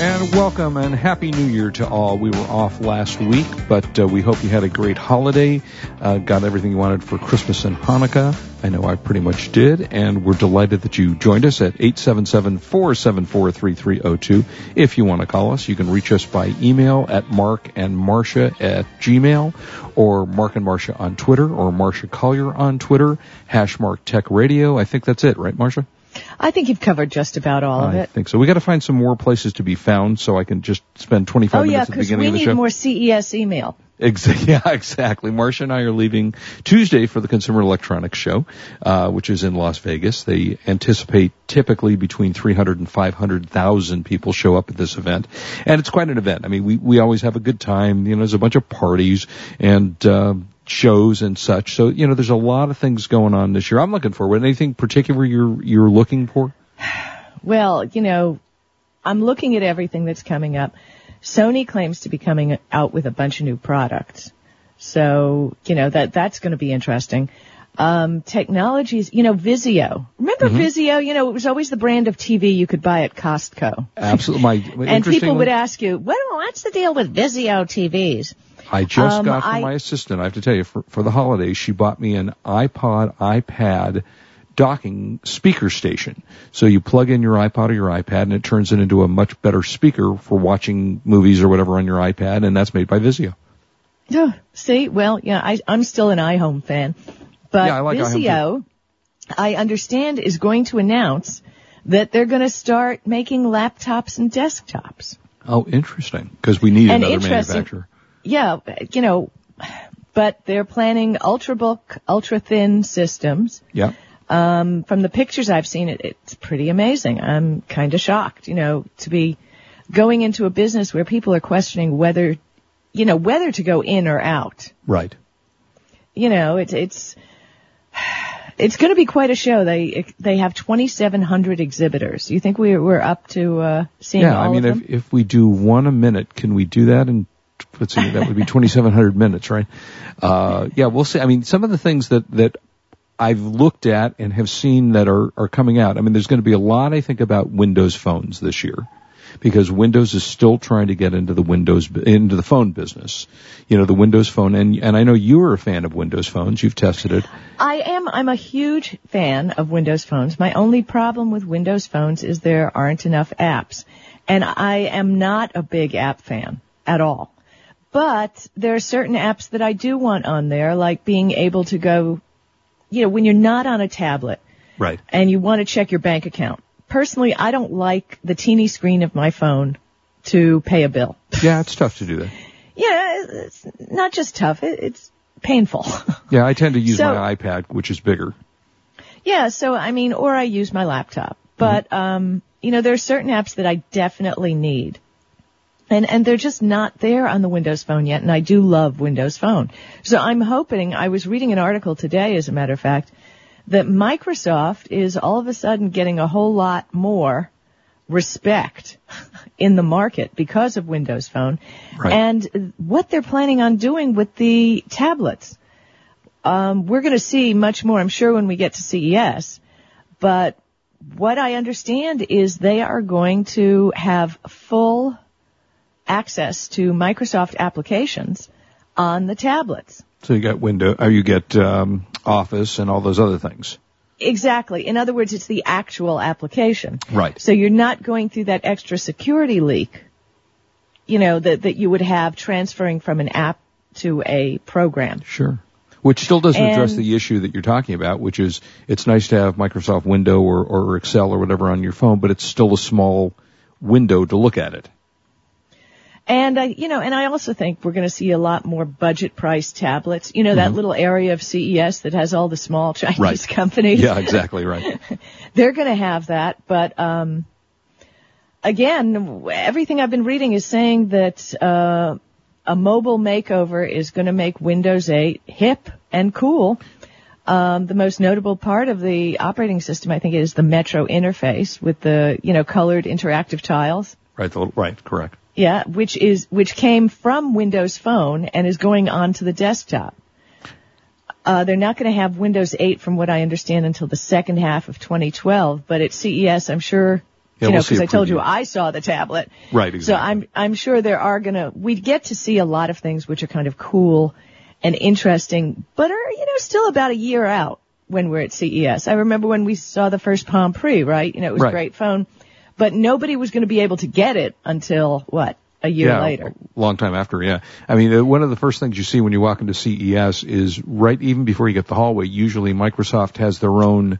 And welcome and Happy New Year to all. We were off last week, but uh, we hope you had a great holiday, uh, got everything you wanted for Christmas and Hanukkah. I know I pretty much did, and we're delighted that you joined us at 877-474-3302. If you want to call us, you can reach us by email at Mark and Marcia at Gmail, or Mark and Marcia on Twitter, or Marcia Collier on Twitter, hash Mark Tech Radio. I think that's it, right, Marcia? I think you've covered just about all of it. I think so. We got to find some more places to be found so I can just spend 25 Oh yeah, minutes at the because beginning we of the need show. more CES email. Exa- yeah, exactly. Marcia and I are leaving Tuesday for the Consumer Electronics Show, uh, which is in Las Vegas. They anticipate typically between 300 and 500,000 people show up at this event. And it's quite an event. I mean, we, we always have a good time. You know, there's a bunch of parties and, uh, shows and such. So, you know, there's a lot of things going on this year. I'm looking forward. Anything particular you're, you're looking for? Well, you know, I'm looking at everything that's coming up. Sony claims to be coming out with a bunch of new products. So, you know, that, that's going to be interesting. Um, technologies, you know, Vizio. Remember Mm-hmm. Vizio? You know, it was always the brand of TV you could buy at Costco. Absolutely. My, And people would ask you, well, what's the deal with Vizio TVs? I just Um, got from I- my assistant. I have to tell you, for, for the holidays, she bought me an iPod, iPad docking speaker station. So you plug in your iPod or your iPad, and it turns it into a much better speaker for watching movies or whatever on your iPad, and that's made by Vizio. Yeah. see, well, yeah, I, I'm still an iHome fan, but Yeah, I like Vizio, I understand, is going to announce that they're going to start making laptops and desktops. Oh, interesting. Because we need And another manufacturer. Yeah, you know, but they're planning ultrabook, ultra thin systems. Yeah. Um, from the pictures I've seen, it, it's pretty amazing. I'm kind of shocked, you know, to be going into a business where people are questioning whether, you know, whether to go in or out. Right. you know, it's it's it's going to be quite a show. They they have 2,700 exhibitors. You think we're we're up to uh, seeing Yeah, all I mean, of if, if we do one a minute, can we do that in, let's see, that would be 2,700 minutes, right? Uh, yeah, we'll see. I mean, some of the things that, that I've looked at and have seen that are, are coming out. I mean, there's going to be a lot, I think, about Windows phones this year. Because Windows is still trying to get into the Windows, into the phone business. You know, the Windows phone, and, and I know you are a fan of Windows phones. You've tested it. I am. I'm a huge fan of Windows phones. My only problem with Windows phones is there aren't enough apps, and I am not a big app fan at all. But there are certain apps that I do want on there, like being able to go, you know, when you're not on a tablet Right. and you want to check your bank account. Personally, I don't like the teeny screen of my phone to pay a bill. Yeah, it's tough to do that. Yeah, it's not just tough, it's painful. Yeah, I tend to use So- my iPad, which is bigger. yeah, so I mean, or I use my laptop. But, um, you know, there are certain apps that I definitely need. And, and they're just not there on the Windows Phone yet, and I do love Windows Phone. So I'm hoping, I was reading an article today, as a matter of fact, that Microsoft is all of a sudden getting a whole lot more respect in the market because of Windows Phone Right. and what they're planning on doing with the tablets. Um, we're going to see much more, I'm sure, when we get to CES. But what I understand is they are going to have full access to Microsoft applications on the tablets. So you got window, or you get um, Office and all those other things. Exactly. In other words, it's the actual application. Right. So you're not going through that extra security leak, you know, that, that you would have transferring from an app to a program. Sure. Which still doesn't address the issue that you're talking about, which is it's nice to have Microsoft Window or, or Excel or whatever on your phone, but it's still a small window to look at it. And I, you know, and I also think we're going to see a lot more budget price tablets. You know, that little area of CES that has all the small Chinese Mm-hmm. Right. companies. Yeah, exactly right. They're going to have that, but um, again, everything I've been reading is saying that uh, a mobile makeover is going to make Windows 8 hip and cool. Um, the most notable part of the operating system, I think, is the Metro interface with the, you know, colored interactive tiles. Right. The, right. Correct. Yeah, which is which came from Windows Phone and is going on to the desktop. Uh, they're not going to have Windows 8, from what I understand, until the second half of 2012. But at CES, I'm sure, Yeah, you know, we'll because a I told you. I saw the tablet. Right, Exactly. So. I'm I'm sure there are going to we get to see a lot of things which are kind of cool and interesting, but are you know still about a year out when we're at CES. I remember when we saw the first Palm Pre, right? You know, it was Right. a great phone, but nobody was going to be able to get it until what a year yeah, later. a long time after. Yeah. I mean, uh, one of the first things you see when you walk into CES is right even before you get the hallway. Usually, Microsoft has their own.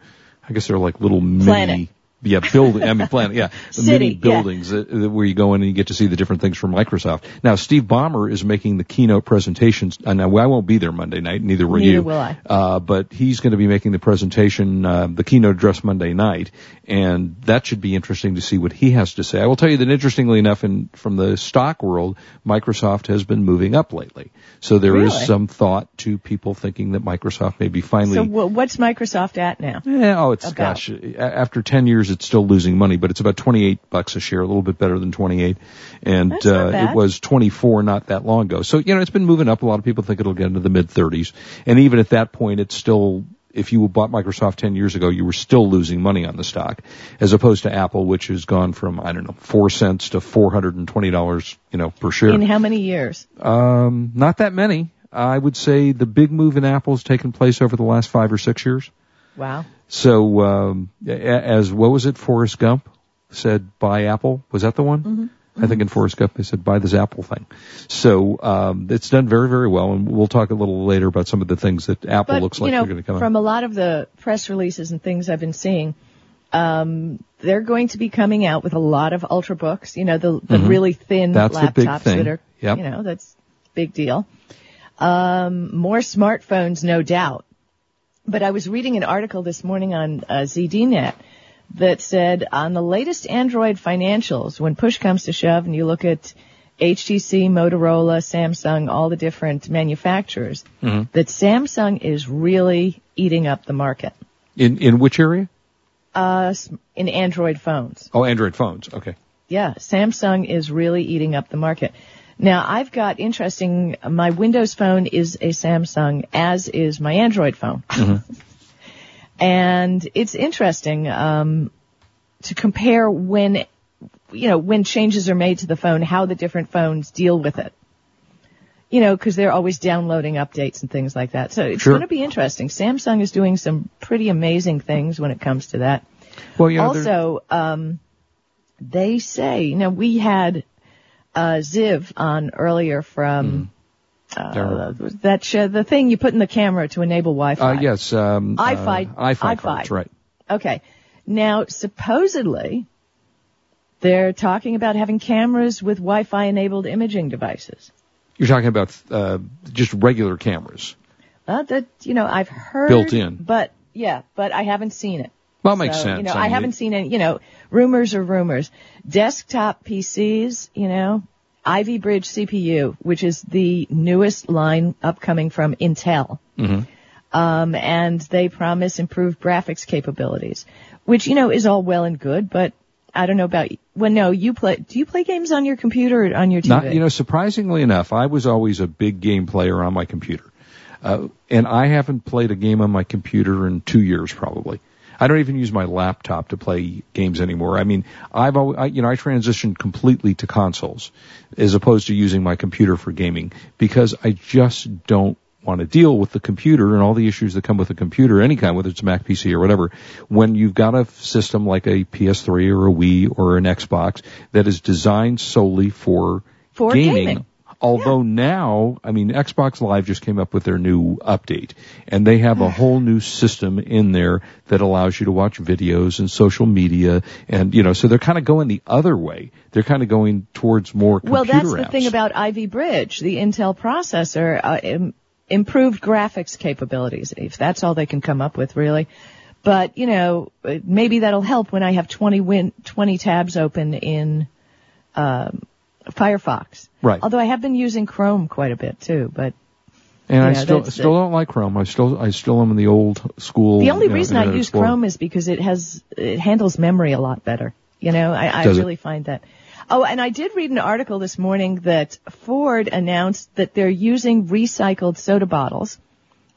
I guess they're like little Planet. mini. Yeah, building. I mean, planet. Yeah, City, mini yeah. buildings that, that where you go in and you get to see the different things from Microsoft. Now, Steve Ballmer is making the keynote presentations. And now I won't be there Monday night. Neither will Neither you. will I. Uh, but he's going to be making the presentation, uh, the keynote address Monday night, and that should be interesting to see what he has to say. I will tell you that interestingly enough, in from the stock world, Microsoft has been moving up lately. So there is Really? some thought to people thinking that Microsoft may be finally. So wh- what's Microsoft at now? Yeah, oh, it's About. gosh. After ten years, it's still losing money, but it's about twenty-eight bucks a share, a little bit better than twenty-eight, and That's not uh, it was twenty-four not that long ago. So you know, it's been moving up. A lot of people think it'll get into the mid thirties, and even at that point, it's still. If you bought Microsoft 10 years ago, you were still losing money on the stock, as opposed to Apple, which has gone from, I don't know, 4 cents to $420, you know, per share. In how many years? Um, not that many. I would say the big move in Apple has taken place over the last five or six years. Wow. So, um, as what was it? Forrest Gump said, "Buy Apple." Was that the one? I think in Forrest Gump they said, "Buy this Apple thing." So um, it's done very, very well, and we'll talk a little later about some of the things that Apple But looks like you know, they're going to come out. from out. a lot of the press releases and things I've been seeing, um, they're going to be coming out with a lot of ultrabooks. You know, the the really thin Mm-hmm. That's the laptops big thing. that are, Yep. you know, that's big deal. Um, more smartphones, no doubt. But I was reading an article this morning on uh, ZDNet that said on the latest Android financials, when push comes to shove and you look at HTC, Motorola, Samsung, all the different manufacturers, Mm-hmm. that Samsung is really eating up the market In in which area? uh, in Android phones. Oh, Android phones. Okay. Yeah, Samsung is really eating up the market. Now, I've got interesting, my Windows phone is a Samsung, as is my Android phone. and it's interesting, um, to compare when, you know, when changes are made to the phone, how the different phones deal with it. You know, cause they're always downloading updates and things like that. So it's Sure. going to be interesting. Samsung is doing some pretty amazing things when it comes to that. Well, you know, Also, um, they say, you know, we had uh, Ziv on earlier from uh, that show, the thing you put in the camera to enable Wi-Fi. uh, yes, um, Eye-Fi- uh, Eye-Fi Eye-Fi. cards, right? Okay. Now, supposedly, they're talking about having cameras with Wi-Fi enabled imaging devices. You're talking about uh, just regular cameras. Well, that you know, I've heard Built in. but yeah, but I haven't seen it. Well, makes So, sense. You know, I I, haven't seen any, you know, rumors are rumors. Desktop PCs, you know, Ivy Bridge CPU, which is the newest line upcoming from Intel. Mm-hmm. Um, and they promise improved graphics capabilities, which, you know, is all well and good, but I don't know about, well, no, you play, do you play games on your computer or on your TV? Not, you know, surprisingly enough, I was always a big game player on my computer. Uh, and I haven't played a game on my computer in two years probably. I don't even use my laptop to play games anymore. I mean, I've always, I, you know, I transitioned completely to consoles as opposed to using my computer for gaming because I just don't want to deal with the computer and all the issues that come with a computer, any kind, whether it's a Mac PC or whatever, when you've got a system like a PS3 or a Wii or an Xbox that is designed solely for, For gaming. gaming. Although now, I mean, Xbox Live just came up with their new update, and they have a whole new system in there that allows you to watch videos and social media, and you know, so they're kind of going the other way. They're kind of going towards more Well, that's the thing about Ivy Bridge, the Intel processor, uh, Im- improved graphics capabilities, if that's all they can come up with, really. But, you know, maybe that'll help when I have 20 win- 20 tabs open in, um, Firefox. Right. Although I have been using Chrome quite a bit too, but And I still still don't like Chrome. I still I still am in the old school. The only you know, reason I use Explorer. Chrome is because it has it handles memory a lot better. You know, I, I Does it? really find that. Oh, and I did read an article this morning that Ford announced that they're using recycled soda bottles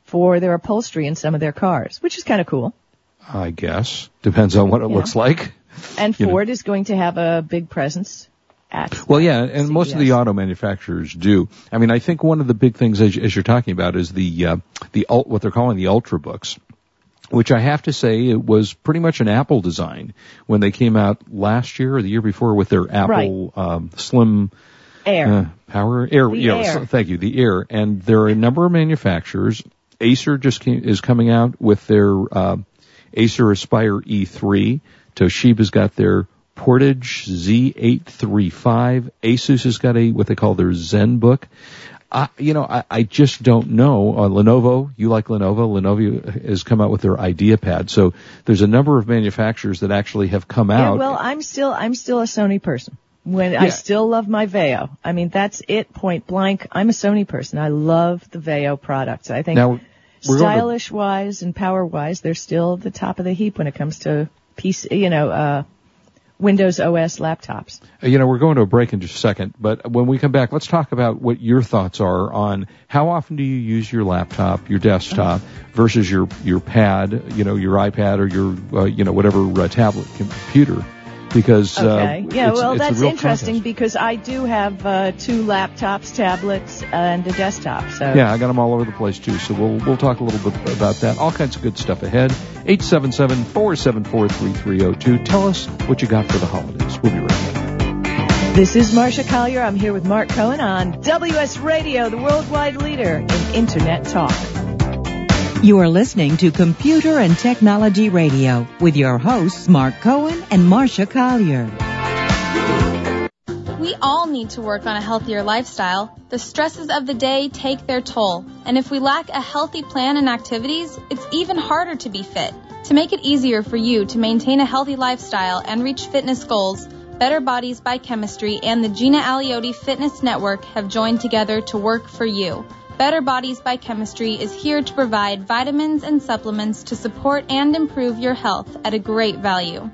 for their upholstery in some of their cars, which is kind of cool. I guess depends on what it Yeah. looks like. And You know. Ford is going to have a big presence at. Well, yeah, and most of the auto manufacturers do. I mean, I think one of the big things as, as you're talking about is the uh, the ult, what they're calling the ultrabooks, which I have to say it was pretty much an Apple design when they came out last year or the year before with their Apple um, Slim Air. uh, Power Air. The yeah, Air. so- thank you, the Air. And there are a number of manufacturers. Acer just came, is coming out with their uh, Acer Aspire S3. Toshiba's got their Portégé Z835. Asus has got a what they call their ZenBook. I, you know, I, I just don't know. Uh, Lenovo, you like Lenovo? Lenovo has come out with their IdeaPad. So there's a number of manufacturers that actually have come Yeah, out. well, I'm still I'm still a Sony person. When I still love my Vaio. I mean, that's it. Point blank. I'm a Sony person. I love the Vaio products. I think now, we're to stylish wise and power wise, they're still the top of the heap when it comes to PC. You know, uh, Windows OS laptops. Uh, You know, we're going to a break in just a second, but when we come back, let's talk about what your thoughts are on how often do you use your laptop, your desktop, versus your your pad, you know, your iPad or your uh, you know whatever uh, tablet computer, because Okay. uh, yeah, well, that's interesting contest. because I do have uh, two laptops, tablets, and a desktop. So Yeah, I got them all over the place too. So we'll we'll talk a little bit about that. All kinds of good stuff ahead. 877-474-3302. Tell us what you got for the holidays. We'll be right back. This is Marcia Collier. I'm here with Mark Cohen on WS Radio, the worldwide leader in Internet talk. You are listening to Computer and Technology Radio with your hosts Mark Cohen and Marcia Collier. We all need to work on a healthier lifestyle. The stresses of the day take their toll, and if we lack a healthy plan and activities, it's even harder to be fit. To make it easier for you to maintain a healthy lifestyle and reach fitness goals, Better Bodies by Chemistry and the Gina Aliotti Fitness Network have joined together to work for you. Better Bodies by Chemistry is here to provide vitamins and supplements to support and improve your health at a great value.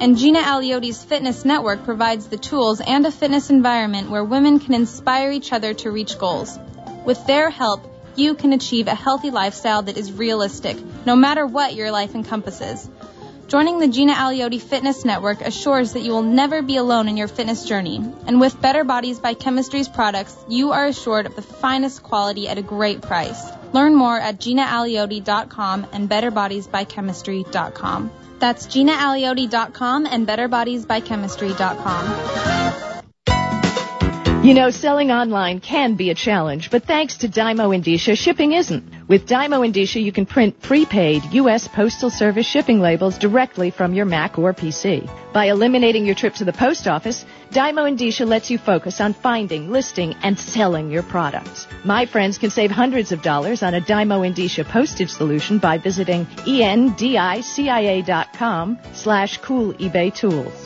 And Gina Aliotti's Fitness Network provides the tools and a fitness environment where women can inspire each other to reach goals. With their help, you can achieve a healthy lifestyle that is realistic, no matter what your life encompasses. Joining the Gina Aliotti Fitness Network assures that you will never be alone in your fitness journey. And with Better Bodies by Chemistry's products, you are assured of the finest quality at a great price. Learn more at GinaAliotti.com and BetterBodiesByChemistry.com. That's GinaAliotti.com and BetterBodiesByChemistry.com. You know, selling online can be a challenge, but thanks to Dymo Endicia, shipping isn't. With Dymo Endicia, you can print prepaid U.S. Postal Service shipping labels directly from your Mac or PC. By eliminating your trip to the post office, Dymo Endicia lets you focus on finding, listing, and selling your products. My friends can save hundreds of dollars on a Dymo Endicia postage solution by visiting endicia.com slash cool eBay tools.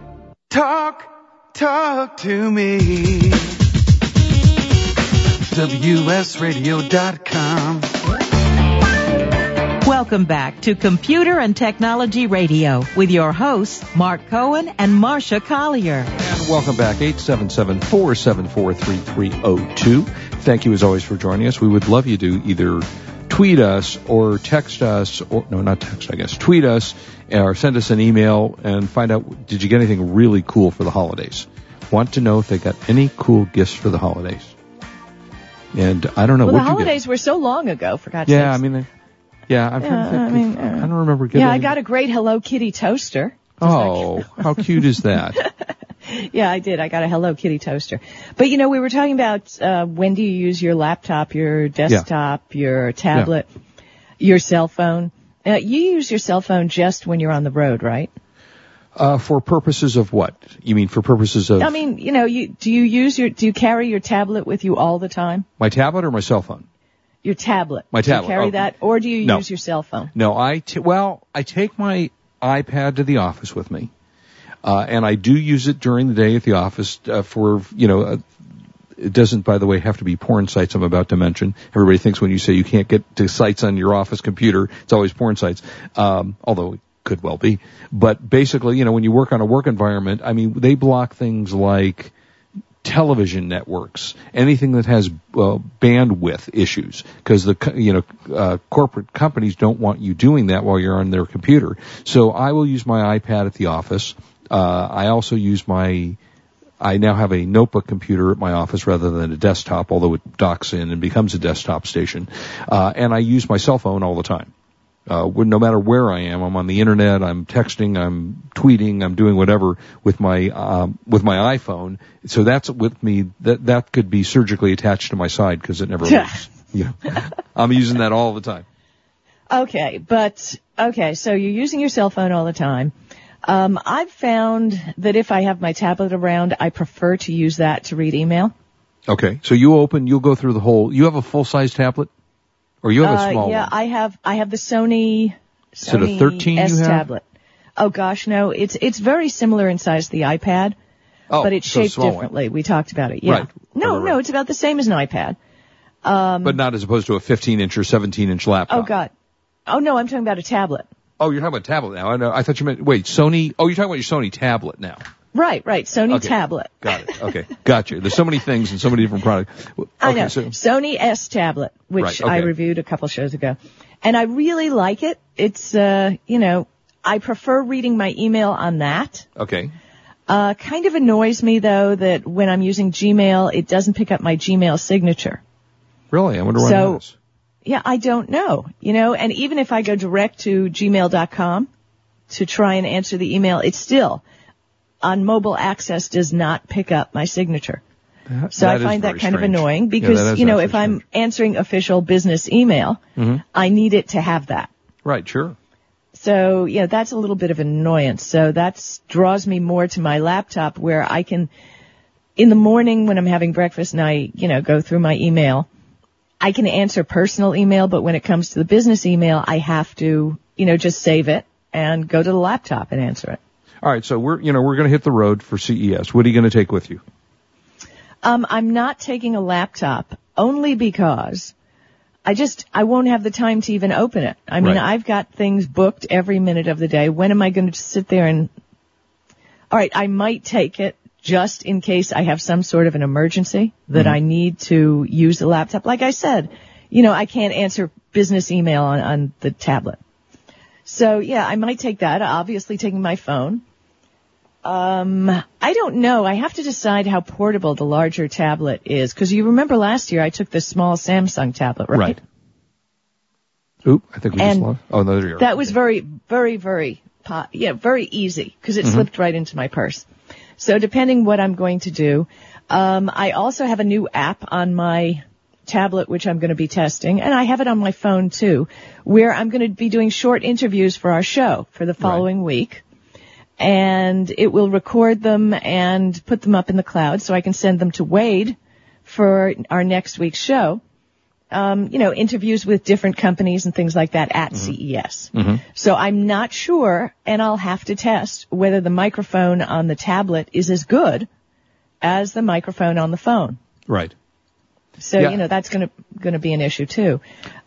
Talk, talk to me. WSRadio.com. Welcome back to Computer and Technology Radio with your hosts, Mark Cohen and Marcia Collier. And welcome back, 877-474-3302. Thank you as always for joining us. We would love you to either tweet us or text us, or no, not text, I guess, tweet us or send us an email and find out, did you get anything really cool for the holidays? Want to know if they got any cool gifts for the holidays. And I don't know. Well, the what'd you get? holidays were so long ago, for God's Yeah, I mean, yeah, I'm trying to Yeah, think. I mean, uh, I don't remember getting. yeah, I got a great Hello Kitty toaster. Oh, how cute is that? Yeah, I did. I got a Hello Kitty toaster. But you know, we were talking about uh, when do you use your laptop, your desktop, your tablet, your cell phone. Uh, you use your cell phone just when you're on the road, right? Uh, for purposes of what? You mean for purposes of I mean, you know, you do you use your do you carry your tablet with you all the time? my tablet or my cell phone? Your tablet. My tablet. Do you carry oh. that, or do you No. use your cell phone? No, I t- well, I take my iPad to the office with me, uh, and I do use it during the day at the office uh, for you know. Uh, it doesn't, by the way, have to be porn sites I'm about to mention. Everybody thinks when you say you can't get to sites on your office computer, it's always porn sites. Um, although it could well be. But basically, you know, when you work on a work environment, I mean, they block things like television networks, anything that has uh, bandwidth issues, because the you know uh, corporate companies don't want you doing that while you're on their computer. So I will use my iPad at the office. Uh, I also use my I now have a notebook computer at my office rather than a desktop, although it docks in and becomes a desktop station. Uh, and I use my cell phone all the time. Uh, no matter where I am, I'm on the internet, I'm texting, I'm tweeting, I'm doing whatever with my, um, with my iPhone. So that's with me, that, that could be surgically attached to my side because it never leaves. Yeah. I'm using that all the time. Okay, but okay, so you're using your cell phone all the time. Um, I've found that if I have my tablet around, I prefer to use that to read email. Okay. So you open, you'll go through the whole, you have a full size tablet? Or you have a Uh, small yeah, one? I have I have the Sony Is it a Sony 13 you S have? tablet. Oh gosh, no, it's it's very similar in size to the iPad, oh, but it's so shaped small one. differently. We talked about it. Yeah. Right. No, Right, right, no, it's about the same as an iPad. But not as opposed to a 15 inch or 17 inch laptop. Oh god. Oh no, I'm talking about a tablet. Oh, you're talking about tablet now. I know. I thought you meant wait, Sony. Oh, you're talking about your Sony tablet now. Right, right. Sony Okay. tablet. Got it. Okay, got you. There's so many things and so many different products. Okay, I know. So, Sony S tablet, which Right, I reviewed a couple shows ago. And I really like it. It's, uh, you know, I prefer reading my email on that. okay. Uh, kind of annoys me though that when I'm using Gmail, it doesn't pick up my Gmail signature. Really? I wonder why So- that is. Yeah, I don't know, you know, and even if I go direct to gmail.com to try and answer the email, it still on mobile access does not pick up my signature. That- So that I find that kind of annoying because, is you know, if I'm. Mm-hmm. answering official business email, I need it to have that. right, sure. So yeah, that's a little bit of an annoyance. So that draws me more to my laptop where I can, in the morning when I'm having breakfast and I, you know, go through my email, I can answer personal email, but when it comes to the business email, I have to, you know, just save it and go to the laptop and answer it. All right, so we're you know we're going to hit the road for CES. What are you going to take with you? Um, I'm not taking a laptop only because I just, I won't have the time to even open it. I mean, Right. I've got things booked every minute of the day. When am I going to sit there and, alright, I might take it just in case I have some sort of an emergency that I need to use the laptop. Like I said, you know, I can't answer business email on, on the tablet. So yeah, I might take that. Obviously taking my phone. Um, I don't know. I have to decide how portable the larger tablet is because you remember last year I took the small Samsung tablet, right? Right. Oop, I think we And just lost. Oh, no, there you are. That was very, very, very, po- yeah, very easy because it slipped right into my purse. So depending what I'm going to do, um, I also have a new app on my tablet which I'm going to be testing, and I have it on my phone too, where I'm going to be doing short interviews for our show for the following week. and it will record them and put them up in the cloud so I can send them to Wade for our next week's show. Um, you know, interviews with different companies and things like that at CES. So I'm not sure, and I'll have to test whether the microphone on the tablet is as good as the microphone on the phone. Right. So, Yeah. you know, that's gonna, gonna be an issue too.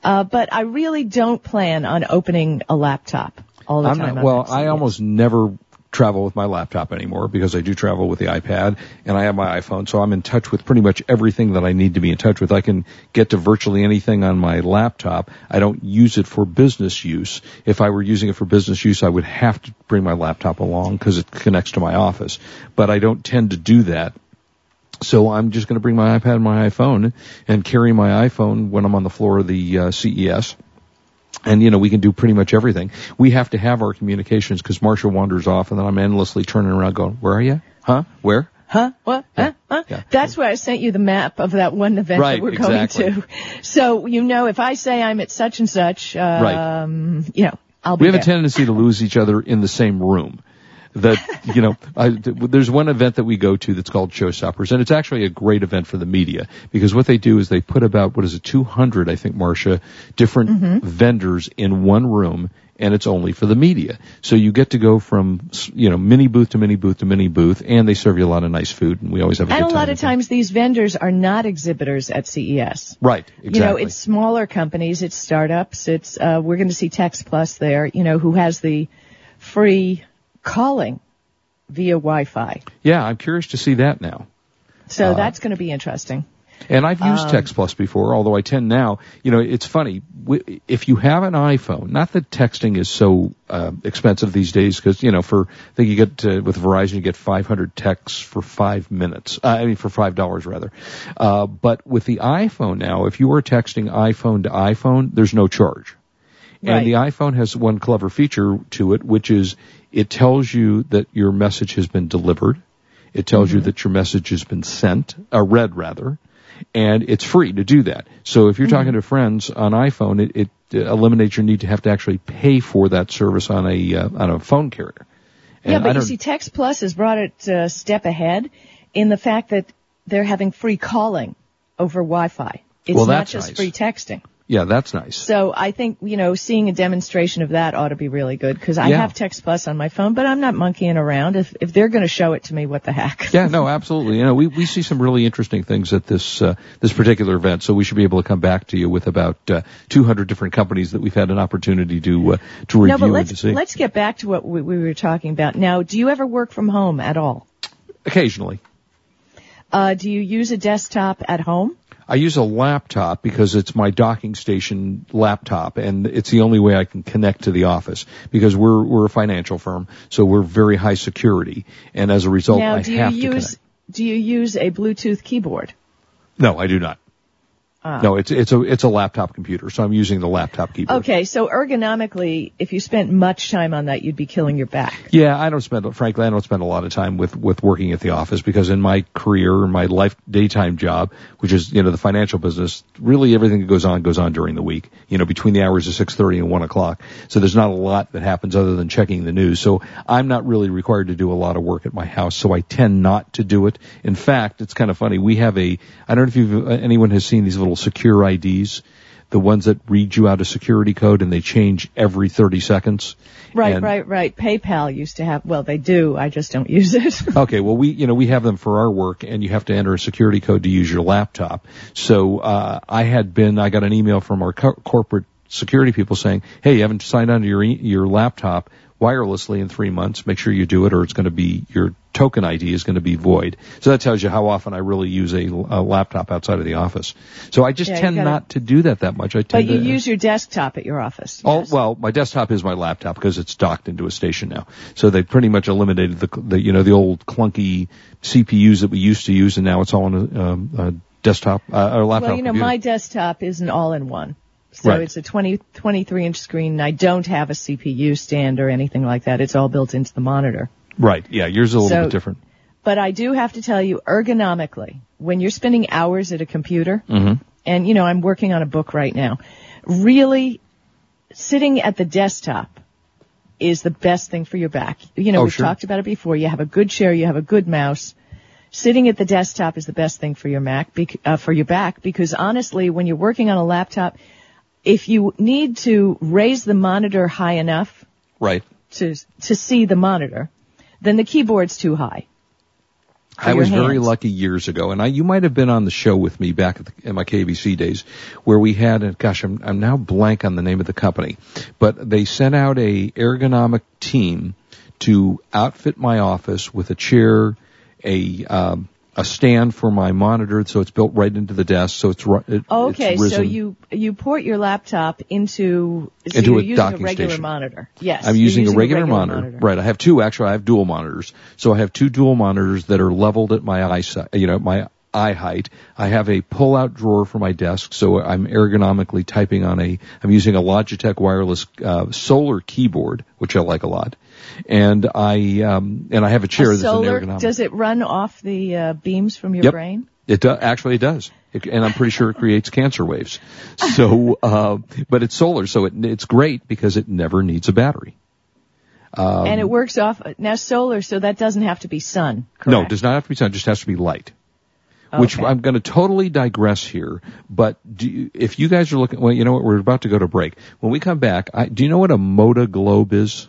Uh, but I really don't plan on opening a laptop all the I'm time. not, well, I almost never travel with my laptop anymore because I do travel with the iPad and I have my iPhone, so I'm in touch with pretty much everything that I need to be in touch with. I can get to virtually anything on my laptop. I don't use it for business use. If I were using it for business use, I would have to bring my laptop along because it connects to my office. But I don't tend to do that. So I'm just going to bring my iPad and my iPhone and carry my iPhone when I'm on the floor of the uh, CES. And you know we can do pretty much everything. We have to have our communications because Marcia wanders off, and then I'm endlessly turning around going, "Where are you? Huh? Where? Huh? What? Huh? Huh? Yeah. That's why I sent you the map of that one event Right, that we're exactly. going to. So you know, if I say I'm at such and such, um, you know, I'll be We have a tendency to lose each other in the same room. That you know, I, there's one event that we go to that's called Showstoppers, and it's actually a great event for the media because what they do is they put about what is it, 200, I think, Marcia, different Mm-hmm. vendors in one room, and it's only for the media. So you get to go from you know mini booth to mini booth to mini booth, and they serve you a lot of nice food, and we always have a and a lot of times these vendors are not exhibitors at CES. right? Exactly. You know, it's smaller companies, it's startups, it's, uh, we're going to see Text Plus there, you know, who has the free calling via Wi-Fi. yeah, I'm curious to see that now. So Uh, that's going to be interesting. And I've Um, used Text Plus before, although I tend now, you know, it's funny. If you have an iPhone, not that texting is so uh, expensive these days, because, you know, for, I think you get, uh, with Verizon, you get 500 texts for five minutes. Uh, I mean, for $5 rather. Uh, but with the iPhone now, if you are texting iPhone to iPhone, there's no charge. Right. And the iPhone has one clever feature to it, which is it tells you that your message has been delivered. It tells you that your message has been sent, uh, read rather, and it's free to do that. So if you're talking to friends on iPhone, it, it uh, eliminates your need to have to actually pay for that service on a uh, on a phone carrier. And yeah, but you see, Text Plus has brought it a step ahead in the fact that they're having free calling over Wi-Fi. It's Well, not just nice. free texting. Yeah, that's nice. So I think, you know, seeing a demonstration of that ought to be really good because I Yeah. have Text Plus on my phone, but I'm not monkeying around. If, if they're going to show it to me, what the heck? Yeah, no, absolutely. You know, we, we see some really interesting things at this uh, this particular event, so we should be able to come back to you with about uh, 200 different companies that we've had an opportunity to uh, to review No, but and to let's, see. let's get back to what we, we were talking about. Now, do you ever work from home at all? Occasionally, Uh, do you use a desktop at home? I use a laptop because it's my docking station laptop, and it's the only way I can connect to the office because we're we're a financial firm, so we're very high security, and as a result, now, I do you have to use connect. do you use a Bluetooth keyboard? No, I do not. Ah. No, it's it's a it's a laptop computer, so I'm using the laptop keyboard. Okay, so ergonomically, if you spent much time on that, you'd be killing your back. Yeah, I don't spend, frankly, I don't spend a lot of time with, with working at the office because in my career, my life, daytime job, which is, you know, the financial business, really everything that goes on goes on during the week, you know, between the hours of 6.30 and 1 o'clock. So there's not a lot that happens other than checking the news. So I'm not really required to do a lot of work at my house, so I tend not to do it. In fact, it's kind of funny. We have a, I don't know if you've, anyone has seen these little secure IDs the ones that read you out a security code and they change every 30 seconds. Right, And- right, right. PayPal used to have, well, they do. I just don't use it. Okay, well we you know we have them for our work, and you have to enter a security code to use your laptop. So uh, I had been I got an email from our co- corporate security people saying, "Hey, you haven't signed on to your e- your laptop wirelessly in three months. Make sure you do it, or it's going to be your token ID is going to be void." So that tells you how often I really use a, a laptop outside of the office. So I just Yeah, tend gotta- not to do that that much. I but tend you to use your desktop at your office. Oh yes. well, my desktop is my laptop because it's docked into a station now. So they pretty much eliminated the, the you know the old clunky CPUs that we used to use, and now it's all on a, um, a desktop uh, or laptop. Well, you know, computer. my desktop is an all-in-one. So Right. it's a 20, 23 inch screen and I don't have a CPU stand or anything like that. It's all built into the monitor. Right, yeah, yours is a little So- bit different. But I do have to tell you, ergonomically, when you're spending hours at a computer, Mm-hmm. and you know, I'm working on a book right now, really sitting at the desktop is the best thing for your back. You know, Oh, we've sure. talked about it before. You have a good chair, you have a good mouse. Sitting at the desktop is the best thing for your Mac, bec- uh, for your back, because honestly, when you're working on a laptop, if you need to raise the monitor high enough Right. to to see the monitor, then the keyboard's too high. I was very lucky years ago, and I, you might have been on the show with me back at the, in my KBC days, where we had, and gosh, I'm, I'm now blank on the name of the company, but they sent out a ergonomic team to outfit my office with a chair, a um, a stand for my monitor, so it's built right into the desk, so it's it, okay, it's so you you port your laptop into so Into you're a using docking a regular station. monitor. Yes, I'm you're using, a regular, monitor. monitor. Right. I have two, actually, I have dual monitors. So I have two dual monitors that are leveled at my eye, you know, my eye height. I have a pull out drawer for my desk. So I'm ergonomically typing on a, I'm using a Logitech wireless, uh, solar keyboard, which I like a lot. And I, um, and I have a chair A that's solar, an ergonomic. does it run off the uh, beams from your Yep. brain? It do, actually it does, it, and I'm pretty sure it creates cancer waves. So, uh, but it's solar, so it, it's great because it never needs a battery. Um, and it works off now solar, so that doesn't have to be sun. Correct? No, it does not have to be sun. It just has to be light. Which I'm going to totally digress here, but do you, if you guys are looking, well, you know what? We're about to go to break. When we come back, I, do you know what a Mova Globe is?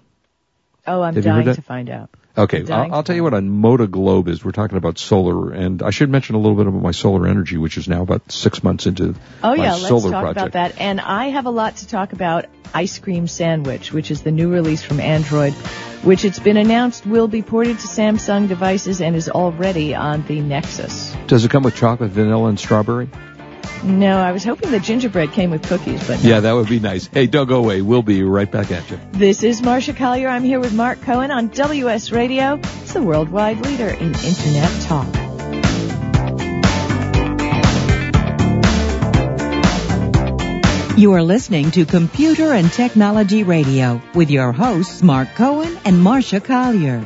Oh, I'm Have dying to find out. Okay, I'll, I'll tell you what a Mova Globe is. We're talking about solar, and I should mention a little bit about my solar energy, which is now about six months into Oh my yeah, let's talk project. about that. And I have a lot to talk about Ice Cream Sandwich, which is the new release from Android, which it's been announced will be ported to Samsung devices and is already on the Nexus. Does it come with chocolate, vanilla, and strawberry? No, I was hoping the gingerbread came with cookies, but no. Yeah, that would be nice. Hey, don't go away. We'll be right back at you. This is Marcia Collier. I'm here with Mark Cohen on WS Radio. It's the worldwide leader in Internet talk. You are listening to Computer and Technology Radio with your hosts Mark Cohen and Marcia Collier.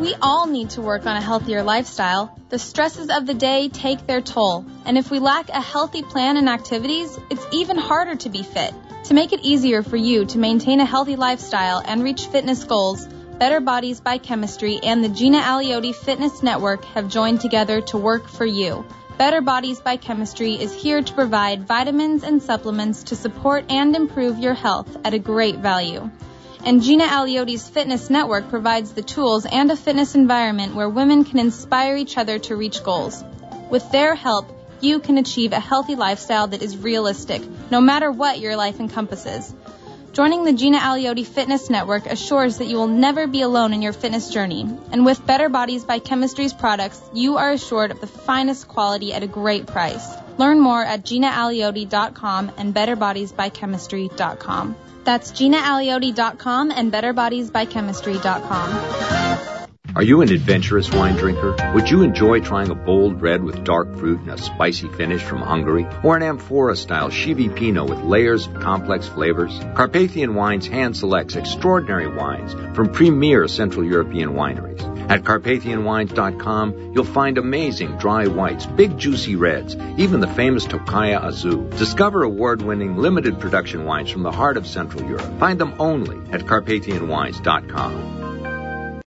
We all need to work on a healthier lifestyle. The stresses of the day take their toll, and if we lack a healthy plan and activities, it's even harder to be fit. To make it easier for you to maintain a healthy lifestyle and reach fitness goals, Better Bodies by Chemistry and the Gina Aliotti Fitness Network have joined together to work for you. Better Bodies by Chemistry is here to provide vitamins and supplements to support and improve your health at a great value. And Gina Aliotti's Fitness Network provides the tools and a fitness environment where women can inspire each other to reach goals. With their help, you can achieve a healthy lifestyle that is realistic, no matter what your life encompasses. Joining the Gina Aliotti Fitness Network assures that you will never be alone in your fitness journey. And with Better Bodies by Chemistry's products, you are assured of the finest quality at a great price. Learn more at GinaAliotti.com and BetterBodiesByChemistry.com. That's GinaAliotti.com and BetterBodiesByChemistry.com. Are you an adventurous wine drinker? Would you enjoy trying a bold red with dark fruit and a spicy finish from Hungary? Or an amphora style Sivi Pinot with layers of complex flavors? Carpathian Wines hand selects extraordinary wines from premier Central European wineries. At CarpathianWines.com, you'll find amazing dry whites, big juicy reds, even the famous Tokaji Aszú. Discover award-winning limited production wines from the heart of Central Europe. Find them only at CarpathianWines.com.